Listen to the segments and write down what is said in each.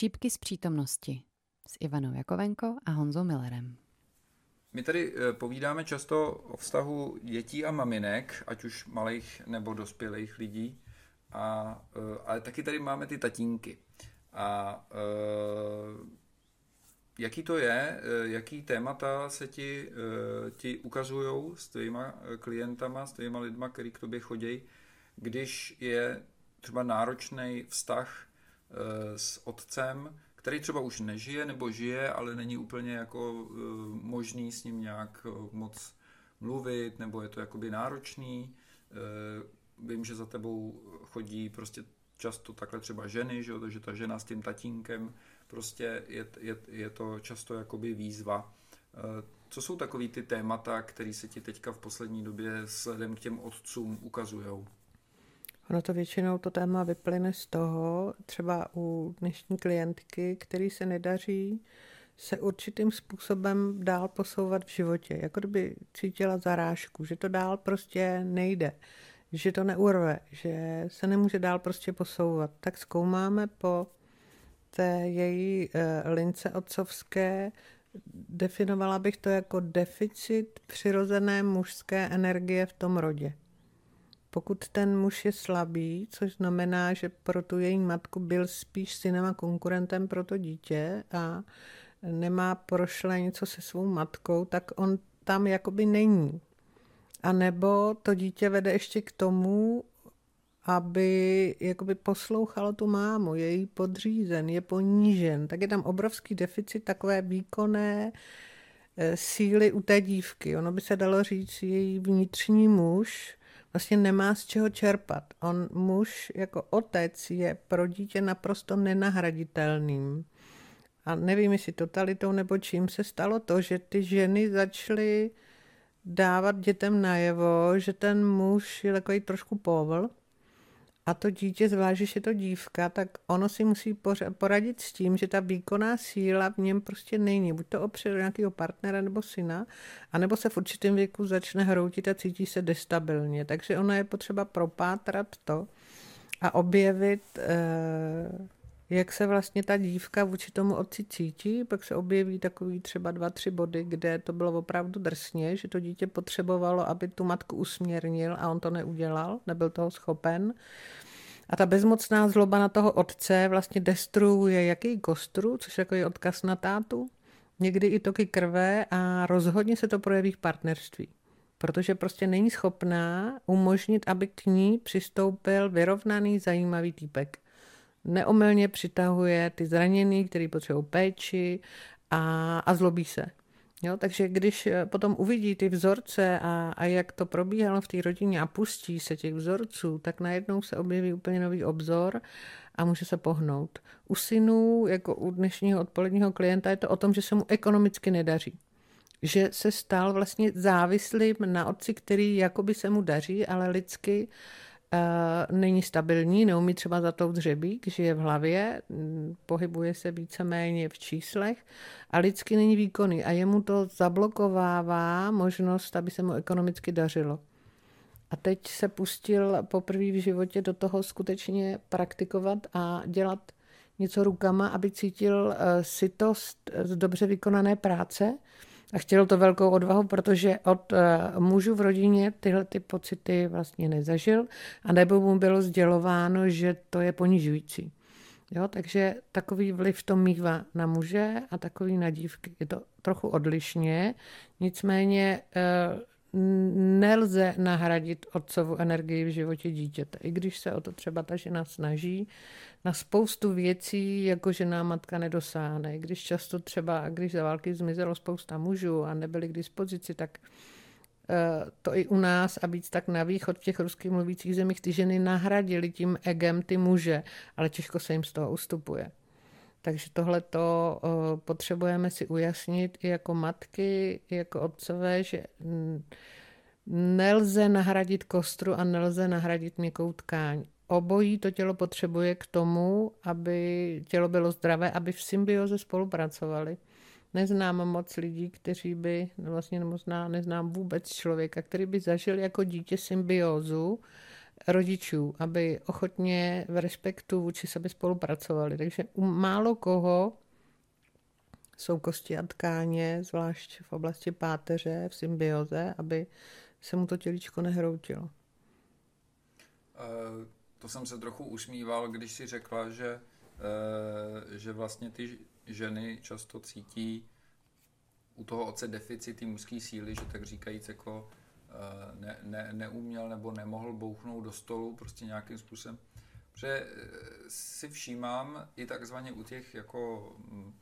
Střípky z přítomnosti s Ivanou Jakovenko a Honzou Millerem. My tady eh, povídáme často o vztahu dětí a maminek, ať už malých nebo dospělých lidí, a, eh, ale taky tady máme ty tatínky. A eh, jaký to je, jaký témata se ti, ti ukazují s tvýma klientama, s tvýma lidma, který k tobě chodí, když je třeba náročný vztah s otcem, který třeba už nežije nebo žije, ale není úplně jako uh, možný s ním nějak uh, moc mluvit, nebo je to jakoby náročný. Vím, že za tebou chodí prostě často takhle třeba ženy, že, že ta žena s tím tatínkem, prostě je, je, je to často jakoby výzva. Co jsou takový ty témata, které se ti teďka v poslední době sledem k těm otcům ukazujou? Ono to většinou to téma vyplyne z toho, třeba u dnešní klientky, který se nedaří se určitým způsobem dál posouvat v životě. Jako kdyby cítila zarážku, že to dál prostě nejde, že to neurve, že se nemůže dál prostě posouvat. Tak zkoumáme po té její uh, lince otcovské, definovala bych to jako deficit přirozené mužské energie v tom rodě. Pokud ten muž je slabý, což znamená, že pro tu její matku byl spíš synem a konkurentem pro to dítě a nemá prošle něco se svou matkou, tak on tam jakoby není. A nebo to dítě vede ještě k tomu, aby jakoby poslouchalo tu mámu, je jí podřízen, je ponížen, tak je tam obrovský deficit takové výkonné eh, síly u té dívky. Ono by se dalo říct, její vnitřní muž vlastně nemá z čeho čerpat. On muž jako otec je pro dítě naprosto nenahraditelným. A nevím, jestli totalitou nebo čím se stalo to, že ty ženy začaly dávat dětem najevo, že ten muž je takový trošku povl a to dítě, zvlášť, že je to dívka, tak ono si musí poradit s tím, že ta výkonná síla v něm prostě není. Buď to opře do nějakého partnera nebo syna, anebo se v určitém věku začne hroutit a cítí se destabilně. Takže ono je potřeba propátrat to a objevit, eh, jak se vlastně ta dívka vůči tomu otci cítí, pak se objeví takový třeba dva, tři body, kde to bylo opravdu drsně, že to dítě potřebovalo, aby tu matku usměrnil a on to neudělal, nebyl toho schopen. A ta bezmocná zloba na toho otce vlastně destruuje jaký kostru, což jako je odkaz na tátu, někdy i toky krve a rozhodně se to projeví v partnerství. Protože prostě není schopná umožnit, aby k ní přistoupil vyrovnaný, zajímavý týpek. Neomylně přitahuje ty zraněný, který potřebují péči a, a zlobí se. Jo, takže když eh, potom uvidí ty vzorce a, a jak to probíhalo v té rodině a pustí se těch vzorců, tak najednou se objeví úplně nový obzor a může se pohnout. U synů, jako u dnešního odpoledního klienta, je to o tom, že se mu ekonomicky nedaří. Že se stal vlastně závislým na otci, který jakoby se mu daří, ale lidsky uh, není stabilní, neumí třeba za tou dřebík, žije v hlavě, mm, pohybuje se víceméně v číslech a lidsky není výkonný a jemu to zablokovává možnost, aby se mu ekonomicky dařilo. A teď se pustil poprvé v životě do toho skutečně praktikovat a dělat něco rukama, aby cítil uh, sytost z dobře vykonané práce, a chtělo to velkou odvahu, protože od uh, mužů v rodině tyhle ty pocity vlastně nezažil a nebo mu bylo sdělováno, že to je ponižující. Jo, takže takový vliv to mývá na muže a takový na dívky. Je to trochu odlišně, nicméně uh, nelze nahradit otcovu energii v životě dítěte. I když se o to třeba ta žena snaží, na spoustu věcí jako žena matka nedosáhne. I když často třeba, když za války zmizelo spousta mužů a nebyli k dispozici, tak eh, to i u nás a víc tak na východ v těch ruských mluvících zemích ty ženy nahradili tím egem ty muže, ale těžko se jim z toho ustupuje. Takže tohle to potřebujeme si ujasnit i jako matky, i jako otcové, že nelze nahradit kostru a nelze nahradit měkkou tkáň. Obojí to tělo potřebuje k tomu, aby tělo bylo zdravé, aby v symbioze spolupracovali. Neznám moc lidí, kteří by, no vlastně možná neznám vůbec člověka, který by zažil jako dítě symbiózu, rodičů, aby ochotně v respektu vůči sebe spolupracovali. Takže u málo koho jsou kosti a tkáně, zvlášť v oblasti páteře, v symbioze, aby se mu to tělíčko nehroutilo. Eh, to jsem se trochu usmíval, když si řekla, že, eh, že vlastně ty ženy často cítí u toho otce deficity mužské síly, že tak říkajíc jako ne, ne, neuměl nebo nemohl bouchnout do stolu prostě nějakým způsobem. Protože si všímám i takzvaně u těch jako mm,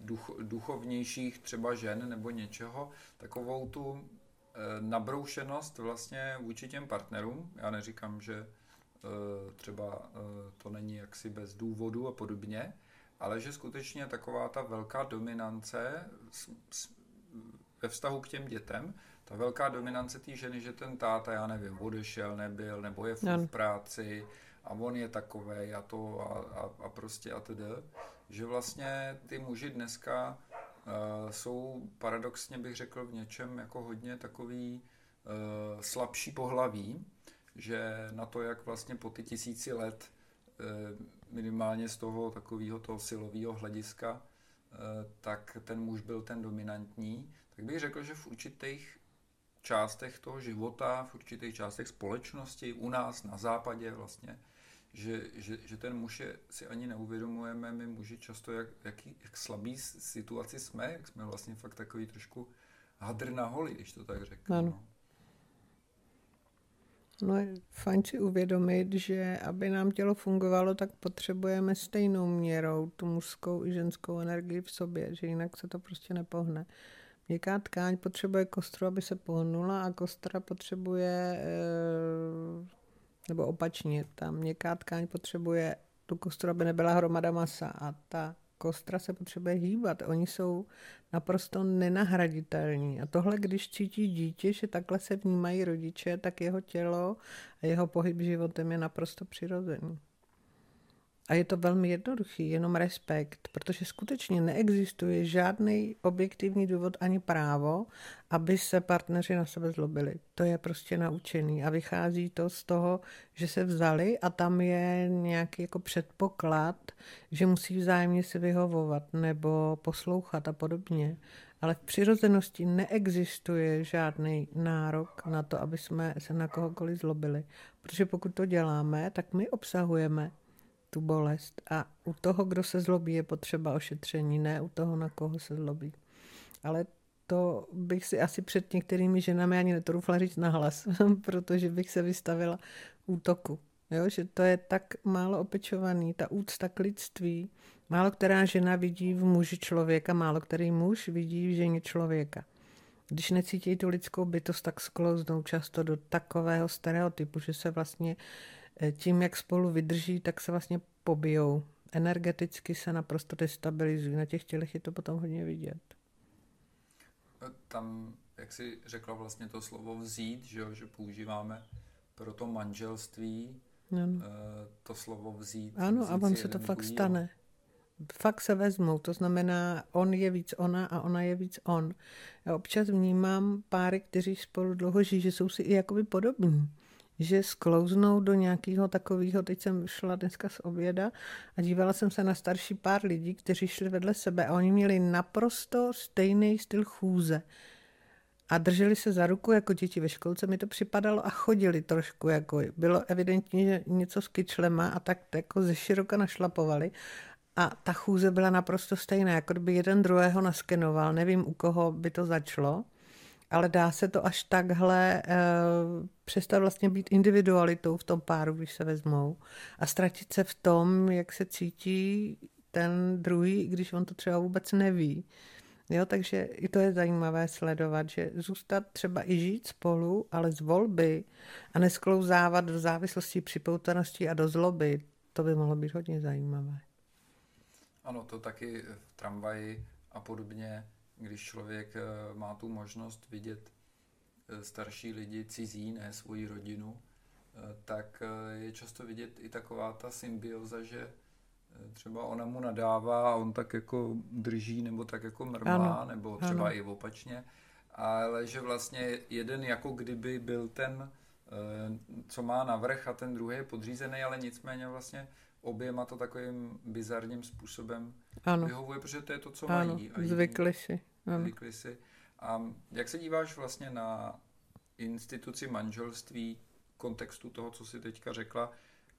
duch, duchovnějších třeba žen nebo něčeho, takovou tu Eh, nabroušenost vlastně vůči těm partnerům. Já neříkám, že eh, třeba eh, to není jaksi bez důvodu a podobně, ale že skutečně taková ta velká dominance ve vztahu k těm dětem, ta velká dominance té ženy, že ten táta, já nevím, odešel, nebyl, nebo je v, v práci a on je takový a to a, a, a prostě a tedy, že vlastně ty muži dneska Eh, jsou paradoxně bych řekl v něčem jako hodně takový uh, slabší pohlaví, že na to, jak vlastně po ty tisíci let uh, minimálně z toho takového toho silového hlediska, uh, tak ten muž byl ten dominantní, tak bych řekl, že v určitých částech toho života, v určitých částech společnosti, u nás na západě vlastně, že, že, že ten muž je, si ani neuvědomujeme, my muži často, jak, jak, jak slabý situaci jsme, jak jsme vlastně fakt takový trošku hadr na holi, když to tak řeknu. Ano. No. No je fajn si uvědomit, že aby nám tělo fungovalo, tak potřebujeme stejnou měrou tu mužskou i ženskou energii v sobě, že jinak se to prostě nepohne. Měkká tkáň potřebuje kostru, aby se pohnula a kostra potřebuje e, nebo opačně, ta měkká tkáň potřebuje tu kostru, aby nebyla hromada masa a ta kostra se potřebuje hýbat. Oni jsou naprosto nenahraditelní. A tohle, když cítí dítě, že takhle se vnímají rodiče, tak jeho tělo a jeho pohyb životem je naprosto přirozený. A je to velmi jednoduchý, jenom respekt, protože skutečně neexistuje žádný objektivní důvod ani právo, aby se partneři na sebe zlobili. To je prostě naučený a vychází to z toho, že se vzali a tam je nějaký jako předpoklad, že musí vzájemně se vyhovovat nebo poslouchat a podobně. Ale v přirozenosti neexistuje žádný nárok na to, aby jsme se na kohokoliv zlobili. Protože pokud to děláme, tak my obsahujeme tu bolest. A u toho, kdo se zlobí, je potřeba ošetření, ne u toho, na koho se zlobí. Ale to bych si asi před některými ženami ani netroufla říct nahlas, protože bych se vystavila útoku. Jo, že to je tak málo opečovaný, ta úcta k lidství. Málo která žena vidí v muži člověka, málo který muž vidí v ženě člověka. Když necítí tu lidskou bytost, tak sklouznou často do takového stereotypu, že se vlastně Eh, tím, jak spolu vydrží, tak se vlastně pobijou. Energeticky se naprosto destabilizují. Na těch tělech je to potom hodně vidět. Eh, tam, jak si řekla vlastně to slovo vzít, že, jo, že používáme pro to manželství, ano. Eh, to slovo vzít. Ano, vzít a on se to fakt druhý, stane. Fakt se vezmou, to znamená, on je víc ona a ona je víc on. Já občas vnímám páry, kteří spolu dlouho žijí, že jsou si i jakoby podobní že sklouznou do nějakého takového, teď jsem šla dneska z oběda a dívala jsem se na starší pár lidí, kteří šli vedle sebe a oni měli naprosto stejný styl chůze. A drželi se za ruku jako děti ve školce, mi to připadalo a chodili trošku, jako bylo evidentní, že něco s kyčlema a tak jako ze široka našlapovali. A ta chůze byla naprosto stejná, jako kdyby jeden druhého naskenoval. Nevím, u koho by to začalo ale dá se to až takhle uh, přestat vlastně být individualitou v tom páru, když se vezmou a ztratit se v tom, jak se cítí ten druhý, když on to třeba vůbec neví. Jo, takže i to je zajímavé sledovat, že zůstat třeba i žít spolu, ale z volby a nesklouzávat do závislosti, připoutanosti a do zloby, to by mohlo být hodně zajímavé. Ano, to taky v tramvaji a podobně když člověk eh, má tu možnost vidět eh, starší lidi cizí, ne svoji rodinu, eh, tak je často vidět i taková ta symbioza, že třeba ona mu nadává a on tak jako drží nebo tak jako mrmlá, ano, nebo třeba ano. i opačně, ale že vlastně jeden jako kdyby byl ten co má navrh a ten druhý je podřízený, ale nicméně vlastně oběma to takovým bizarním způsobem ano. vyhovuje, protože to je to, co ano, mají. A zvykli si. Ano. Zvykli si. A jak se díváš vlastně na instituci manželství kontextu toho, co jsi teďka řekla,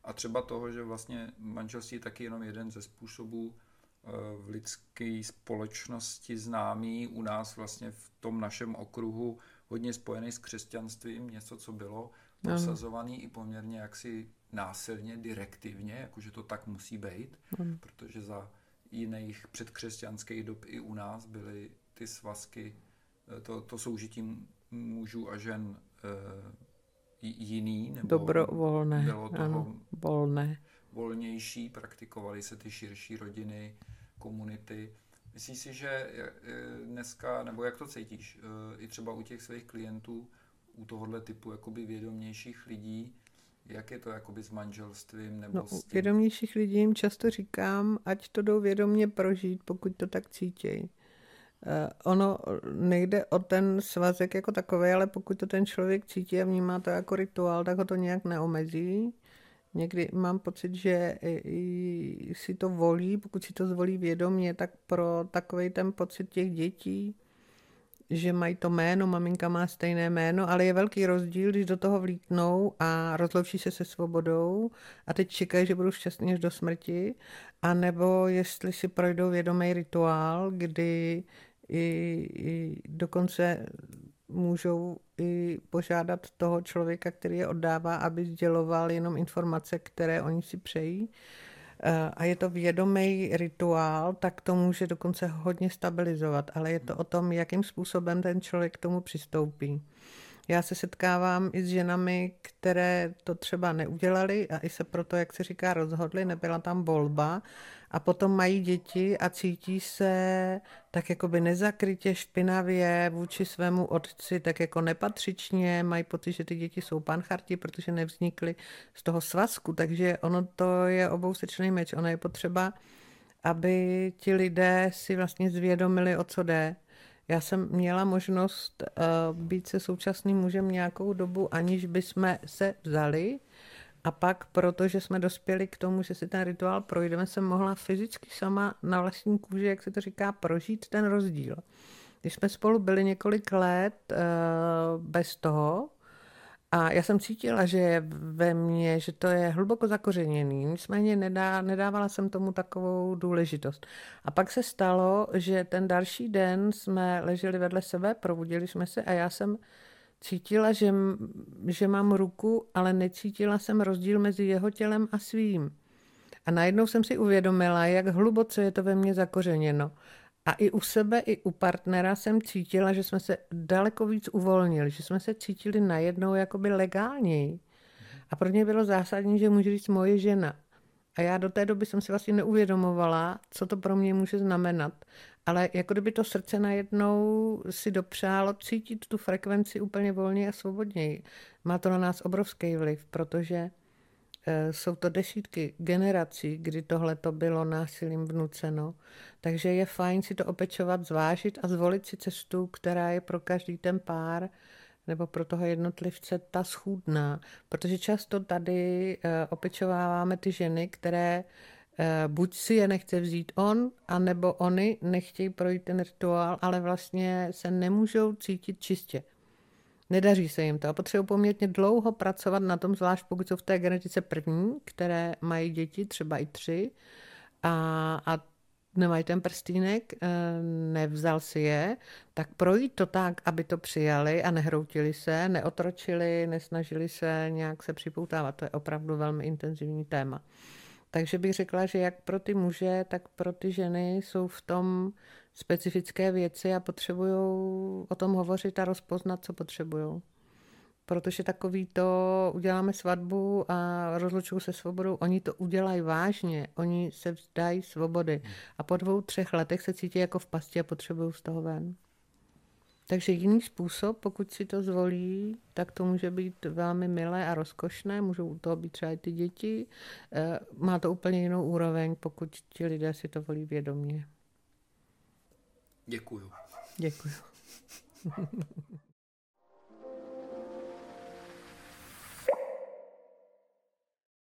a třeba toho, že vlastně manželství je taky jenom jeden ze způsobů eh, v lidské společnosti známý, u nás vlastně v tom našem okruhu hodně spojený s křesťanstvím, něco, co bylo prosazovaný i poměrně jaksi násilně, direktivně, jakože to tak musí být, mm. protože za jiných předkřesťanských dob i u nás byly ty svazky, eh, to, to soužití mužů a žen e, jiný, nebo Dobrovolné, bylo toho ano, volné. volnější, praktikovaly se ty širší rodiny, komunity. Myslíš si, že dneska, nebo jak to cítíš, i třeba u těch svých klientů, u tohohle typu jakoby vědomějších lidí, jak je to jakoby s manželstvím? Nebo no, s tím? vědomějších lidí jim často říkám, ať to jdou vědomě prožít, pokud to tak cítějí. Uh, ono nejde o ten svazek jako takový, ale pokud to ten člověk cítí a vnímá to jako rituál, tak ho to nějak neomezí. Někdy mám pocit, že i si to volí, pokud si to zvolí vědomě, tak pro takový ten pocit těch dětí, že mají to jméno, maminka má stejné jméno, ale je velký rozdíl, když do toho vlítnou a rozloučí se se svobodou a teď čekají, že budou šťastní až do smrti, anebo jestli si projdou vědomý rituál, kdy i, i dokonce můžou i požádat toho člověka, který je oddává, aby sděloval jenom informace, které oni si přejí a je to vědomý rituál, tak to může dokonce hodně stabilizovat, ale je to o tom, jakým způsobem ten člověk k tomu přistoupí. Já se setkávám i s ženami, které to třeba neudělali a i se proto, jak se říká, rozhodli, nebyla tam volba. A potom mají děti a cítí se tak jako by nezakrytě špinavě vůči svému otci, tak jako nepatřičně, mají pocit, že ty děti jsou pancharti, protože nevznikly z toho svazku, takže ono to je obousečný meč, ono je potřeba, aby ti lidé si vlastně zvědomili, o co jde já jsem měla možnost uh, být se současným mužem nějakou dobu, aniž bychom se vzali. A pak, protože jsme dospěli k tomu, že si ten rituál projdeme, jsem mohla fyzicky sama na vlastní kůži, jak se to říká, prožít ten rozdíl. Když jsme spolu byli několik let uh, bez toho, a já jsem cítila, že je ve mně, že to je hluboko zakořeněný, nicméně nedá, nedávala jsem tomu takovou důležitost. A pak se stalo, že ten další den jsme leželi vedle sebe, probudili jsme se a já jsem cítila, že, že mám ruku, ale necítila jsem rozdíl mezi jeho tělem a svým. A najednou jsem si uvědomila, jak hluboce je to ve mně zakořeněno. A i u sebe, i u partnera jsem cítila, že jsme se daleko víc uvolnili, že jsme se cítili najednou jakoby legálněji. A pro mě bylo zásadní, že může říct moje žena. A já do té doby jsem si vlastně neuvědomovala, co to pro mě může znamenat. Ale jako kdyby to srdce najednou si dopřálo cítit tu frekvenci úplně volně a svobodněji. Má to na nás obrovský vliv, protože jsou to desítky generací, kdy tohle to bylo násilím vnuceno. Takže je fajn si to opečovat, zvážit a zvolit si cestu, která je pro každý ten pár nebo pro toho jednotlivce ta schůdná. Protože často tady eh, opečováváme ty ženy, které eh, buď si je nechce vzít on, anebo oni nechtějí projít ten rituál, ale vlastně se nemůžou cítit čistě. Nedaří se jim to a potřebují poměrně dlouho pracovat na tom, zvlášť pokud jsou v té genetice první, které mají děti, třeba i tři, a, a nemají ten prstínek, eh, nevzal si je, tak projít to tak, aby to přijali a nehroutili se, neotročili, nesnažili se nějak se připoutávat. To je opravdu velmi intenzivní téma. Takže bych řekla, že jak pro ty muže, tak pro ty ženy jsou v tom specifické věci a potřebují o tom hovořit a rozpoznat, co potřebují. Protože takový to uděláme svatbu a rozlučují se svobodou, oni to udělají vážně, oni se vzdají svobody a po dvou, třech letech se cítí jako v pasti a potřebují z toho ven. Takže jiný způsob, pokud si to zvolí, tak to může být velmi milé a rozkošné, můžou u toho být třeba i ty děti. Eh, má to úplně jinou úroveň, pokud ti lidé si to volí vědomě. Děkuju. Děkuju.